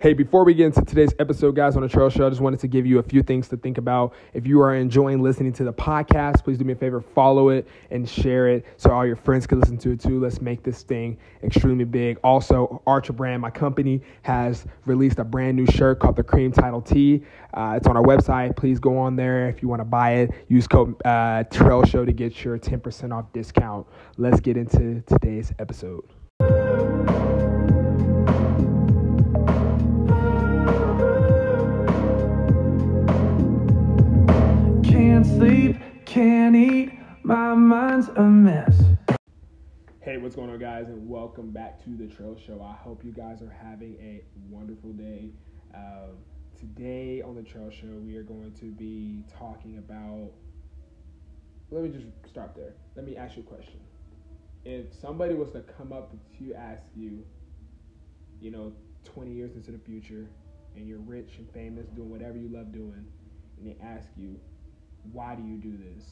Hey, before we get into today's episode, guys, on the Trell Show, I just wanted to give you a few things to think about. If you are enjoying listening to the podcast, please do me a favor, follow it and share it so all your friends can listen to it too. Let's make this thing extremely big. Also, Archer Brand, my company, has released a brand new shirt called the Cream Title T. Uh, it's on our website. Please go on there if you want to buy it. Use code uh, Trell Show to get your 10% off discount. Let's get into today's episode. Can't sleep, can't eat, my mind's a mess. Hey, what's going on, guys, and welcome back to the Trell Show. I hope you guys are having a wonderful day. Uh, today on the Trell Show, we are going to be talking about. Let me just stop there. Let me ask you a question. If somebody was to come up to ask you, you know, 20 years into the future, and you're rich and famous, doing whatever you love doing, and they ask you, why do you do this?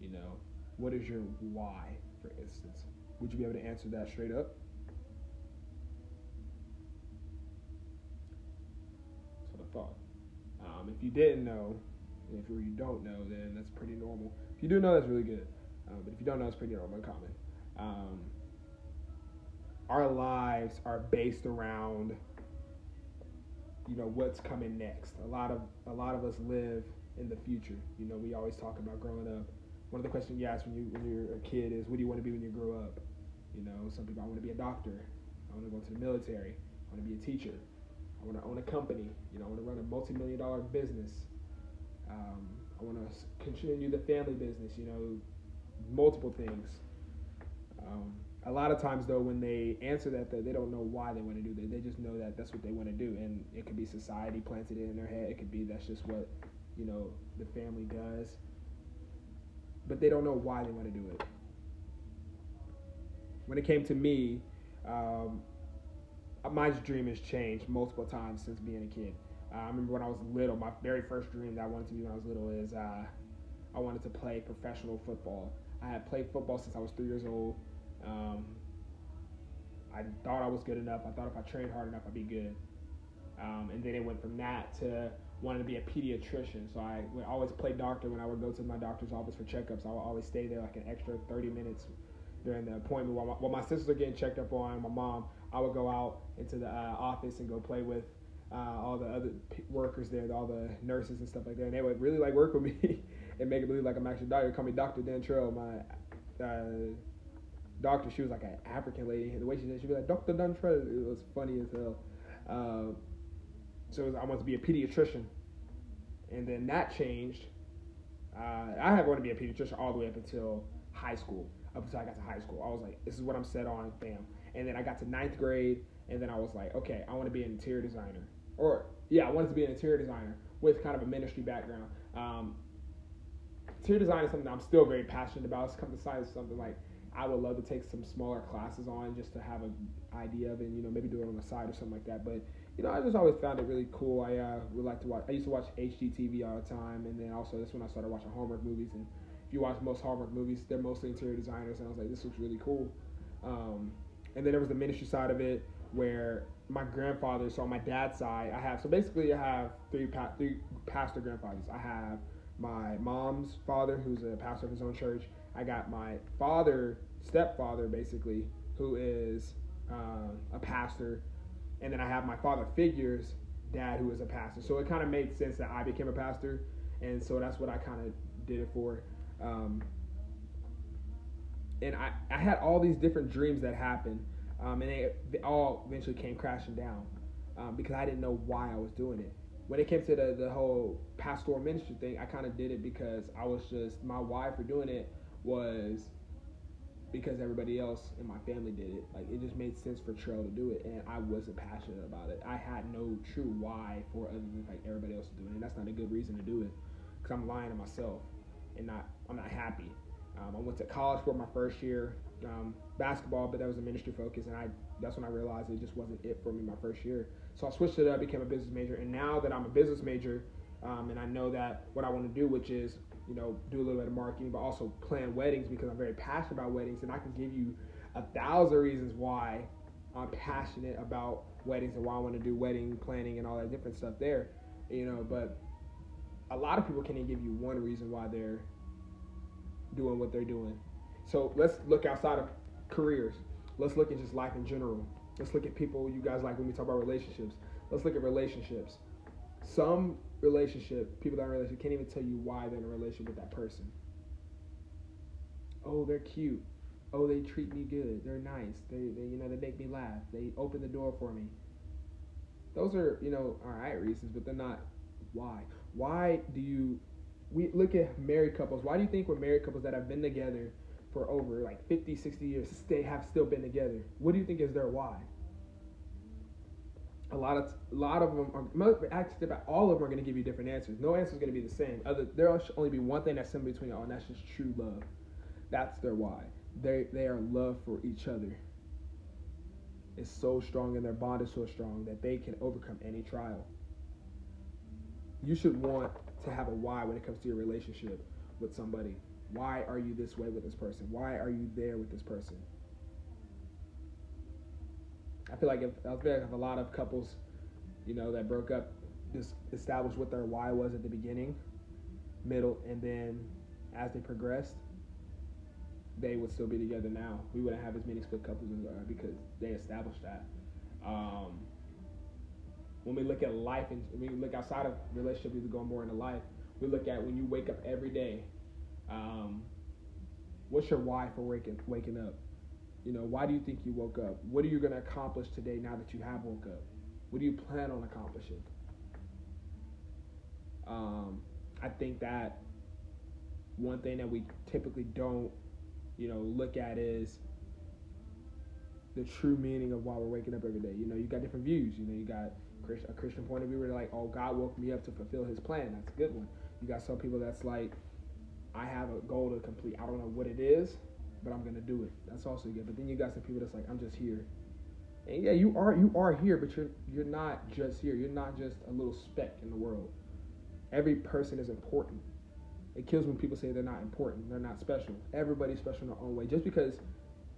You know, what is your why, for instance? Would you be able to answer that straight up? That's what I thought. Um, if you didn't know, if you don't know, then that's pretty normal. If you do know, that's really good. Um, but if you don't know, it's pretty normal and common. Um, our lives are based around, you know, what's coming next. A lot of a lot of us live in the future. You know, we always talk about growing up. One of the questions you ask when you when you're a kid is, "What do you want to be when you grow up?" You know, some people I want to be a doctor. I want to go to the military. I want to be a teacher. I want to own a company. You know, I want to run a multi-million dollar business. Um, I want to continue the family business. You know, multiple things. Um, a lot of times, though, when they answer that, they don't know why they want to do that. They just know that that's what they want to do, and it could be society planted it in their head. It could be that's just what you know the family does, but they don't know why they want to do it. When it came to me, um, my dream has changed multiple times since being a kid. Uh, I remember when I was little, my very first dream that I wanted to be when I was little is uh, I wanted to play professional football. I had played football since I was three years old. Um, I thought I was good enough. I thought if I trained hard enough, I'd be good. Um, and then it went from that to wanting to be a pediatrician. So I would always play doctor when I would go to my doctor's office for checkups. I would always stay there like an extra 30 minutes during the appointment while my, while my sisters are getting checked up on. My mom, I would go out into the uh, office and go play with uh, all the other p- workers there, all the nurses and stuff like that. And they would really like work with me and make it believe like I'm actually a doctor. Call me Dr. Dantrell. My uh, doctor, she was like an African lady. The way she said, she'd be like, Dr. Dantrell. It was funny as hell. So I wanted to be a pediatrician, and then that changed. Uh, I had wanted to be a pediatrician all the way up until high school. Up until I got to high school, I was like, "This is what I'm set on." Bam. And then I got to ninth grade, and then I was like, "Okay, I want to be an interior designer." Or yeah, I wanted to be an interior designer with kind of a ministry background. Um, interior design is something I'm still very passionate about. It's come to side something like I would love to take some smaller classes on just to have an idea of it, and, you know, maybe do it on the side or something like that. But you know, I just always found it really cool. I uh, would like to watch. I used to watch HGTV all the time, and then also that's when I started watching Hallmark movies. And if you watch most Hallmark movies, they're mostly interior designers, and I was like, this looks really cool. Um, and then there was the ministry side of it, where my grandfather. So on my dad's side, I have. So basically, I have three pa- three pastor grandfathers. I have my mom's father, who's a pastor of his own church. I got my father, stepfather, basically, who is uh, a pastor and then I have my father figure's dad who is a pastor. So it kind of made sense that I became a pastor, and so that's what I kind of did it for. Um, and I, I had all these different dreams that happened, um, and they, they all eventually came crashing down um, because I didn't know why I was doing it. When it came to the, the whole pastoral ministry thing, I kind of did it because I was just, my why for doing it was because everybody else in my family did it. Like it just made sense for Trell to do it, and I wasn't passionate about it. I had no true why for other than like everybody else doing it. And that's not a good reason to do it, because I'm lying to myself, and not I'm not happy. Um, I went to college for my first year, um, basketball, but that was a ministry focus, and I that's when I realized it just wasn't it for me my first year. So I switched it up, became a business major, and now that I'm a business major, um, and I know that what I want to do, which is you know, do a little bit of marketing, but also plan weddings because I'm very passionate about weddings, and I can give you a thousand reasons why I'm passionate about weddings and why I want to do wedding planning and all that different stuff there, you know. But a lot of people can't give you one reason why they're doing what they're doing. So let's look outside of careers. Let's look at just life in general. Let's look at people you guys like when we talk about relationships. Let's look at relationships. Some relationship, people that are in a relationship can't even tell you why they're in a relationship with that person. Oh, they're cute. Oh, they treat me good. They're nice. They, they you know, they make me laugh. They open the door for me. Those are, you know, all right reasons, but they're not why. Why do you we look at married couples. Why do you think we're married couples that have been together for over like 50, 60 years they have still been together? What do you think is their why? A lot of a lot of them are actually all of them are going to give you different answers. No answer is going to be the same. Other there should only be one thing that's in between all, and that's just true love. That's their why. They they are love for each other. Is so strong and their bond is so strong that they can overcome any trial. You should want to have a why when it comes to your relationship with somebody. Why are you this way with this person? Why are you there with this person? I feel like if I feel like if a lot of couples, you know, that broke up, just established what their why was at the beginning, middle, and then as they progressed, they would still be together now. We wouldn't have as many split couples as because they established that. Um, when we look at life and we look outside of relationship, we go more into life. We look at when you wake up every day. Um, what's your why for waking waking up? You know, why do you think you woke up? What are you going to accomplish today now that you have woke up? What do you plan on accomplishing? Um, I think that one thing that we typically don't, you know, look at is the true meaning of why we're waking up every day. You know, you got different views. You know, you got a Christian point of view where they're like, oh, God woke me up to fulfill his plan. That's a good one. You got some people that's like, I have a goal to complete. I don't know what it is, but I'm gonna do it. That's also good. But then you got some people that's like, I'm just here. And yeah, you are you are here, but you're you're not just here. You're not just a little speck in the world. Every person is important. It kills when people say they're not important, they're not special. Everybody's special in their own way. Just because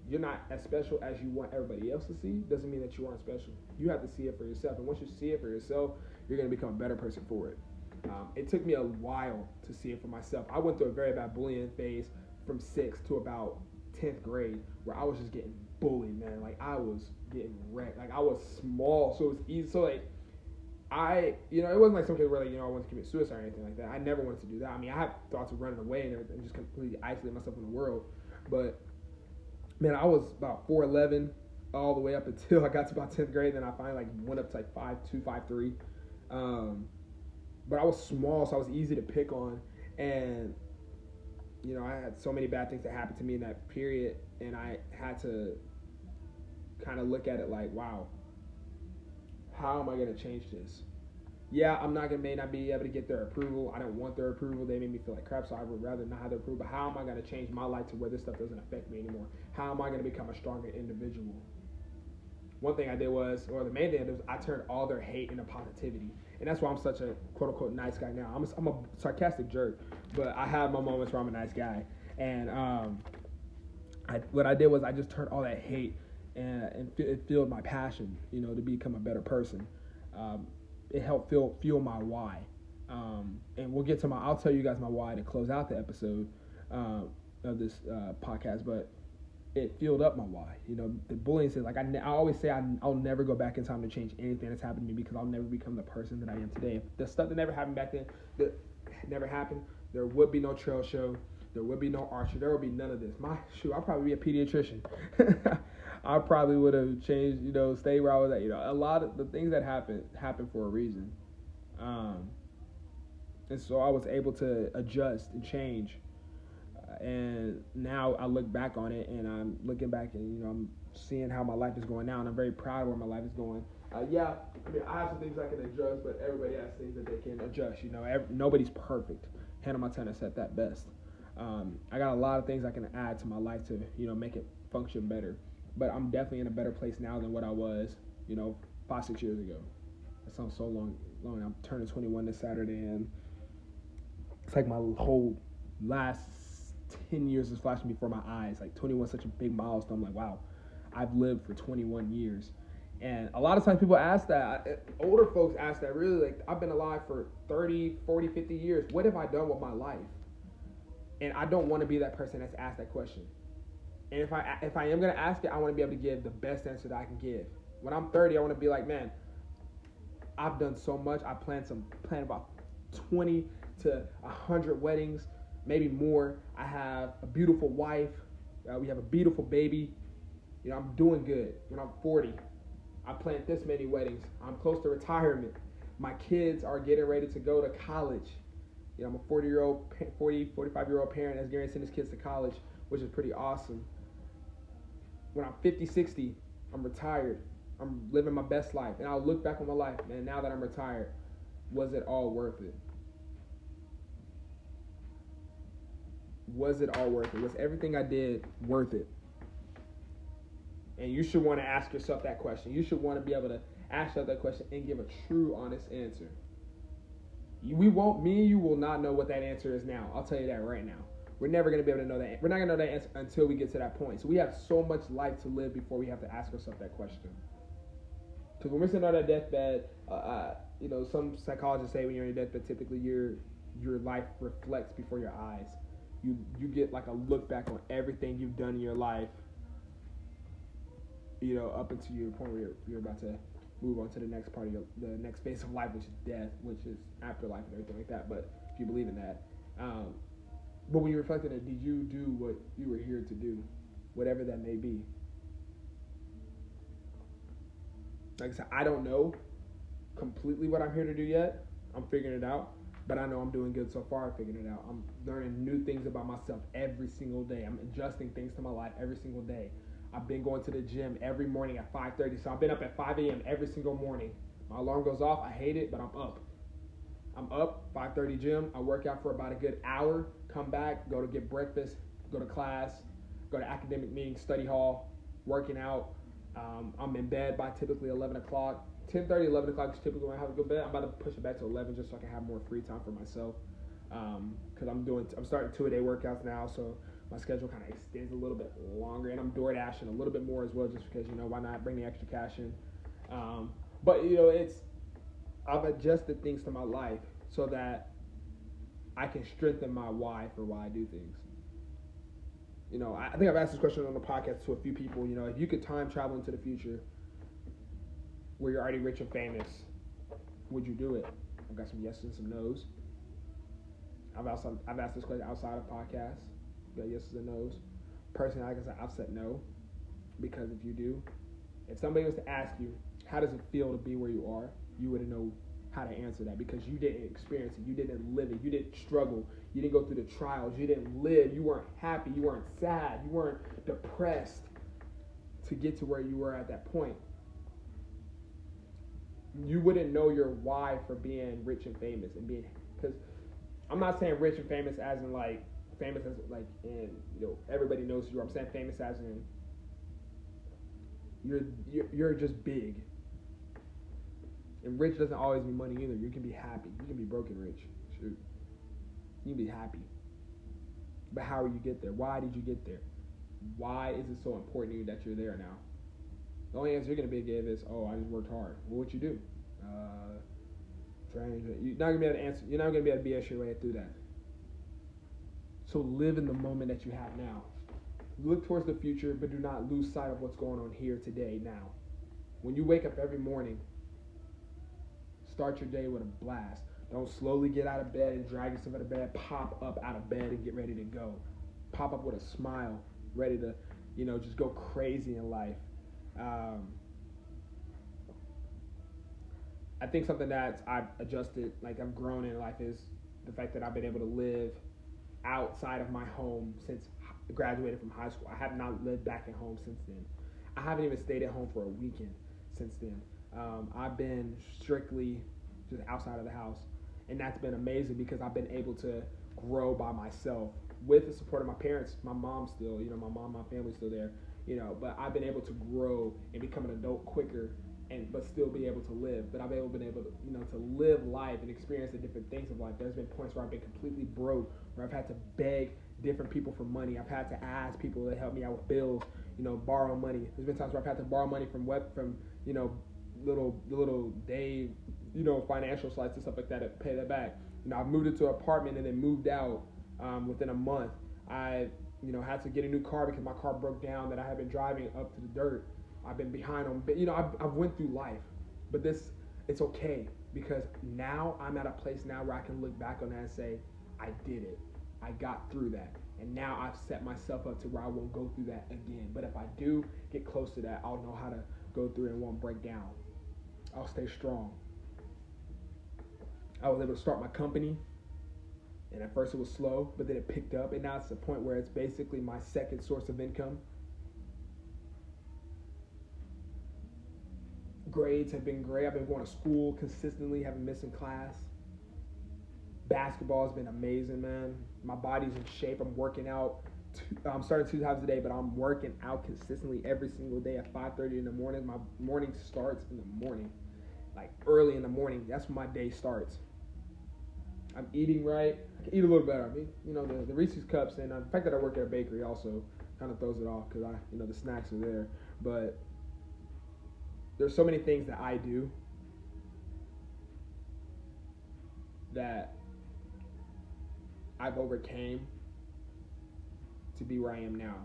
you're not as special as you want everybody else to see doesn't mean that you aren't special. You have to see it for yourself, and once you see it for yourself, you're gonna become a better person for it. Um, it took me a while to see it for myself. I went through a very bad bullying phase from six to about tenth grade, where I was just getting bullied, man. Like I was getting wrecked. Like I was small, so it was easy. So like I, you know, it wasn't like something where like you know I wanted to commit suicide or anything like that. I never wanted to do that. I mean, I had thoughts of running away and everything, just completely isolate myself from the world. But man, I was about four eleven all the way up until I got to about tenth grade. Then I finally like went up to like five two, five three. Um, but I was small, so I was easy to pick on, and you know I had so many bad things that happened to me in that period, and I had to kind of look at it like, wow, how am I going to change this? Yeah, I'm not gonna may not be able to get their approval. I don't want their approval. They made me feel like crap, so I would rather not have their approval. But how am I gonna change my life to where this stuff doesn't affect me anymore? How am I gonna become a stronger individual? One thing I did was, or the main thing I did was, I turned all their hate into positivity, and that's why I'm such a quote unquote nice guy now. I'm a, I'm a sarcastic jerk, but I have my moments where I'm a nice guy, and um, I, what I did was I just turned all that hate and, and it filled my passion, you know, to become a better person. Um, it helped fuel fuel my why. Um, and we'll get to my. I'll tell you guys my why to close out the episode uh, of this uh, podcast, but it filled up my why. You know, the bullying says like I, I always say I, will never go back in time to change anything that's happened to me because I'll never become the person that I am today. If the stuff that never happened back then that never happened, there would be no trell show. There would be no archer. There would be none of this. My shoot, I'll probably be a pediatrician. I probably would have changed, you know, stay where I was at. You know, a lot of the things that happen happen for a reason. Um, and so I was able to adjust and change. And now I look back on it, and I'm looking back, and you know, I'm seeing how my life is going now, and I'm very proud of where my life is going. Uh, yeah, I mean, I have some things I can adjust, but everybody has things that they can adjust. You know, every, nobody's perfect. Hannah Montana said that best. Um, I got a lot of things I can add to my life to, you know, make it function better but I'm definitely in a better place now than what I was, you know, five six years ago. That sounds so long. Long. I'm turning 21 this Saturday, and it's like my whole last 10 years is flashing before my eyes. Like 21 is such a big milestone. I'm like, wow, I've lived for 21 years, And a lot of times people ask that, older folks ask that really like, I've been alive for 30, 40, 50 years. What have I done with my life? And I don't want to be that person that's asked that question. And if I if I am gonna ask it, I want to be able to give the best answer that I can give. When I'm 30, I want to be like, man, I've done so much. I plan some plan about 20 to 100 weddings, maybe more. I have a beautiful wife. Uh, we have a beautiful baby. You know, I'm doing good. When I'm 40, I planned this many weddings. I'm close to retirement. My kids are getting ready to go to college. You know, I'm a 40 year old, 40, 45 year old parent that's getting to send his kids to college, which is pretty awesome. When I'm 50, 60, I'm retired. I'm living my best life. And I'll look back on my life, man, now that I'm retired, was it all worth it? Was it all worth it? Was everything I did worth it? And you should want to ask yourself that question. You should want to be able to ask yourself that question and give a true, honest answer. We won't, me and you will not know what that answer is now. I'll tell you that right now. We're never going to be able to know that. We're not going to know that answer until we get to that point. So we have so much life to live before we have to ask ourselves that question. Because when we're sitting on our deathbed, uh, uh, you know, some psychologists say when you're on your deathbed, typically your your life reflects before your eyes. You you get like a look back on everything you've done in your life. You know, up until your point where you're, you're about to move on to the next part of your, the next phase of life, which is death, which is afterlife and everything like that. But if you believe in that, um, but when you reflect on it, did you do what you were here to do, whatever that may be? Like I said, I don't know completely what I'm here to do yet. I'm figuring it out, but I know I'm doing good so far. Figuring it out. I'm learning new things about myself every single day. I'm adjusting things to my life every single day. I've been going to the gym every morning at 5:30. So I've been up at 5 a.m. every single morning. My alarm goes off. I hate it, but I'm up. I'm up 5:30 gym. I work out for about a good hour. Come back, go to get breakfast, go to class, go to academic meetings, study hall, working out. Um, I'm in bed by typically 11 o'clock. 10:30, 11 o'clock is typically when I have to go to bed. I'm about to push it back to 11 just so I can have more free time for myself. Because um, I'm doing, I'm starting two a day workouts now, so my schedule kind of extends a little bit longer, and I'm door dashing a little bit more as well, just because you know why not bring the extra cash in. Um, but you know, it's I've adjusted things to my life so that I can strengthen my why for why I do things. You know, I think I've asked this question on the podcast to a few people. You know, if you could time travel into the future, where you're already rich and famous, would you do it? I've got some yeses and some nos. I've also I've asked this question outside of podcasts. Got yeses and nos. Personally, I said, I've said no because if you do, if somebody was to ask you, how does it feel to be where you are, you wouldn't know how to answer that because you didn't experience it, you didn't live it, you didn't struggle, you didn't go through the trials, you didn't live, you weren't happy, you weren't sad, you weren't depressed to get to where you were at that point. You wouldn't know your why for being rich and famous and being because I'm not saying rich and famous as in like famous as like in you know everybody knows you. I'm saying famous as in you're you're, just big. And rich doesn't always mean money either. You can be happy. You can be broken rich. Shoot. You can be happy. But how will you get there? Why did you get there? Why is it so important to you that you're there now? The only answer you're gonna be give is, "Oh, I just worked hard." Well, what you do? Uh. You're not gonna be able to answer. You're not gonna be able to BS your way through that. So live in the moment that you have now. Look towards the future, but do not lose sight of what's going on here today, now. When you wake up every morning, start your day with a blast. Don't slowly get out of bed and drag yourself out of bed. Pop up out of bed and get ready to go. Pop up with a smile, ready to, you know, just go crazy in life. Um, I think something that I've adjusted, like I've grown in life, is the fact that I've been able to live outside of my home since I graduated from high school. I have not lived back at home since then. I haven't even stayed at home for a weekend since then. Um, I've been strictly just outside of the house, and that's been amazing because I've been able to grow by myself with the support of my parents. My mom still, you know, my mom, my family's still there, you know, but I've been able to grow and become an adult quicker and but still be able to live. But I've able been able to you know to live life and experience the different things of life. There's been points where I've been completely broke, where I've had to beg different people for money. I've had to ask people to help me out with bills. you know, borrow money. There's been times where I've had to borrow money from web from you know little little day you know financial sites and stuff like that to pay that back. You know, I moved into an apartment and then moved out um, within a month. I you know had to get a new car because my car broke down that I had been driving up to the dirt. I've been behind on, but you know, I've, I've went through life, but this it's okay because now I'm at a place now where I can look back on that and say, I did it. I got through that. And now I've set myself up to where I won't go through that again. But if I do get close to that, I'll know how to go through and won't break down. I'll stay strong. I was able to start my company. And at first it was slow, but then it picked up. And now it's the point where it's basically my second source of income. Grades have been great. I've been going to school consistently, haven't missed in class. Basketball has been amazing, man. My body's in shape. I'm working out. Two, I'm starting two times a day, but I'm working out consistently every single day at 5:30 in the morning. My morning starts in the morning, like early in the morning. That's when my day starts. I'm eating right. I can eat a little better. I mean, you know, the, the Reese's cups and uh, the fact that I work at a bakery also kind of throws it off because I, you know, the snacks are there. But there's so many things that I do that I've overcame to be where I am now.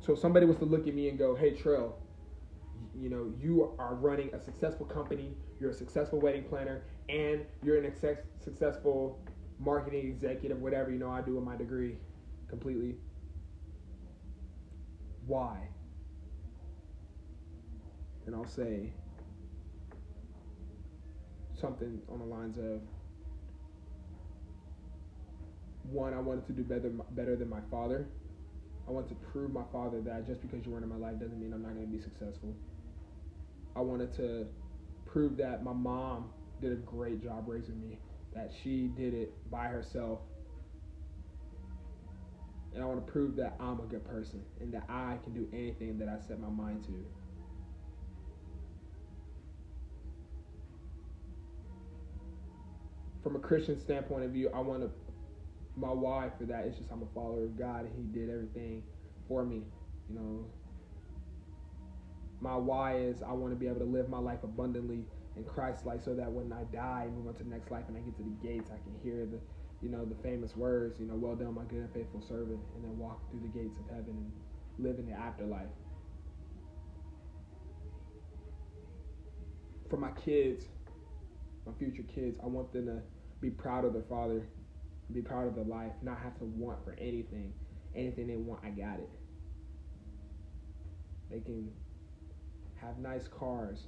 So if somebody was to look at me and go, "Hey, Trell, you know, you are running a successful company, you're a successful wedding planner, and you're an ex- successful marketing executive, whatever you know I do with my degree, completely. Why?" And I'll say something on the lines of one, I wanted to do better better than my father. I want to prove my father that just because you weren't in my life doesn't mean I'm not going to be successful. I wanted to prove that my mom did a great job raising me, that she did it by herself. And I want to prove that I'm a good person and that I can do anything that I set my mind to. From a Christian standpoint of view, I want to my why for that is just I'm a follower of God and He did everything for me. You know, my why is I want to be able to live my life abundantly in Christ like so that when I die and move on to the next life and I get to the gates I can hear the you know the famous words, you know, well done my good and faithful servant and then walk through the gates of heaven and live in the afterlife. For my kids, my future kids, I want them to be proud of their father be proud of their life, not have to want for anything. Anything they want, I got it. They can have nice cars.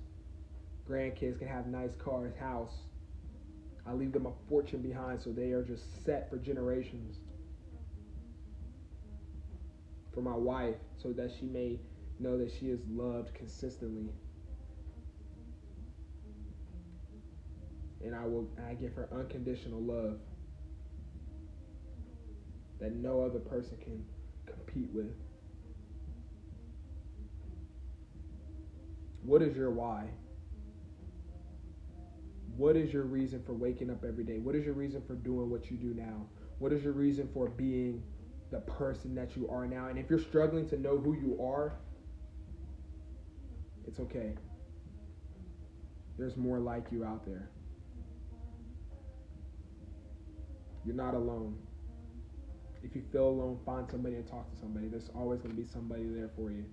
Grandkids can have nice cars, house. I leave them a fortune behind so they are just set for generations. For my wife, so that she may know that she is loved consistently. And I will I give her unconditional love that no other person can compete with. What is your why? What is your reason for waking up every day? What is your reason for doing what you do now? What is your reason for being the person that you are now? And if you're struggling to know who you are, it's okay. There's more like you out there. You're not alone if you feel alone, find somebody and talk to somebody. There's always going to be somebody there for you.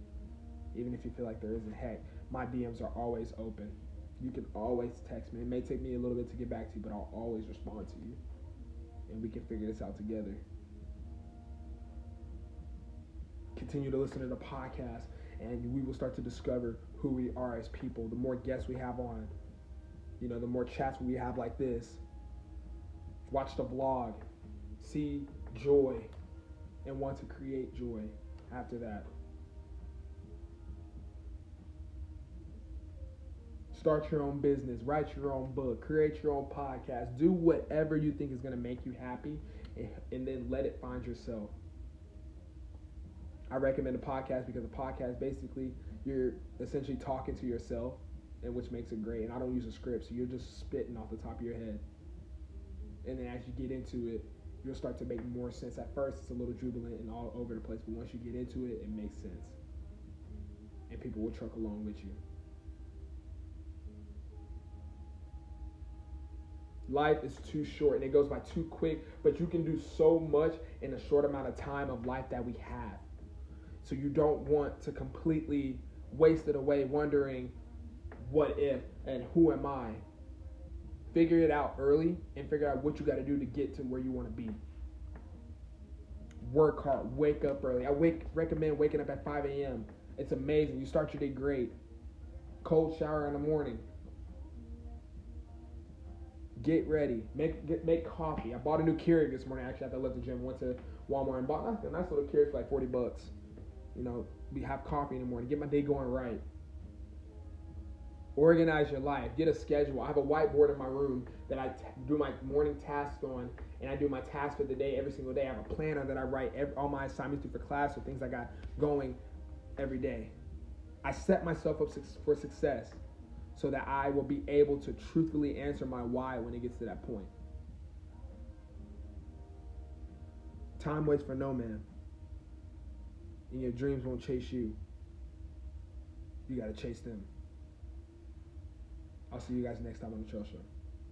Even if you feel like there isn't, heck, my DMs are always open. You can always text me. It may take me a little bit to get back to you, but I'll always respond to you. And we can figure this out together. Continue to listen to the podcast, and we will start to discover who we are as people. The more guests we have on, you know, the more chats we have like this. Watch the vlog. See joy and want to create joy after that. Start your own business, write your own book, create your own podcast, do whatever you think is going to make you happy, and, and then let it find yourself. I recommend a podcast because a podcast basically you're essentially talking to yourself, and which makes it great. And I don't use a script, so you're just spitting off the top of your head. And then as you get into it, you'll start to make more sense. At first, it's a little jubilant and all over the place, but once you get into it, it makes sense. and people will truck along with you. Life is too short and it goes by too quick, but you can do so much in a short amount of time of life that we have. So you don't want to completely waste it away wondering what if and who am I. Figure it out early and figure out what you got to do to get to where you want to be. Work hard, wake up early. I wake recommend waking up at 5 a.m. It's amazing. You start your day great. Cold shower in the morning. Get ready. Make get, make coffee. I bought a new Keurig this morning. Actually, after I left the gym, went to Walmart and bought a nice little Keurig for like 40 bucks. You know, we have coffee in the morning. Get my day going right. Organize your life. Get a schedule. I have a whiteboard in my room that I t- do my morning tasks on, and I do my tasks for the day every single day. I have a planner that I write every, all my assignments for class or things I got going every day. I set myself up for success so that I will be able to truthfully answer my why when it gets to that point. Time waits for no man, and your dreams won't chase you. You got to chase them. I'll see you guys next time on the Trell Show.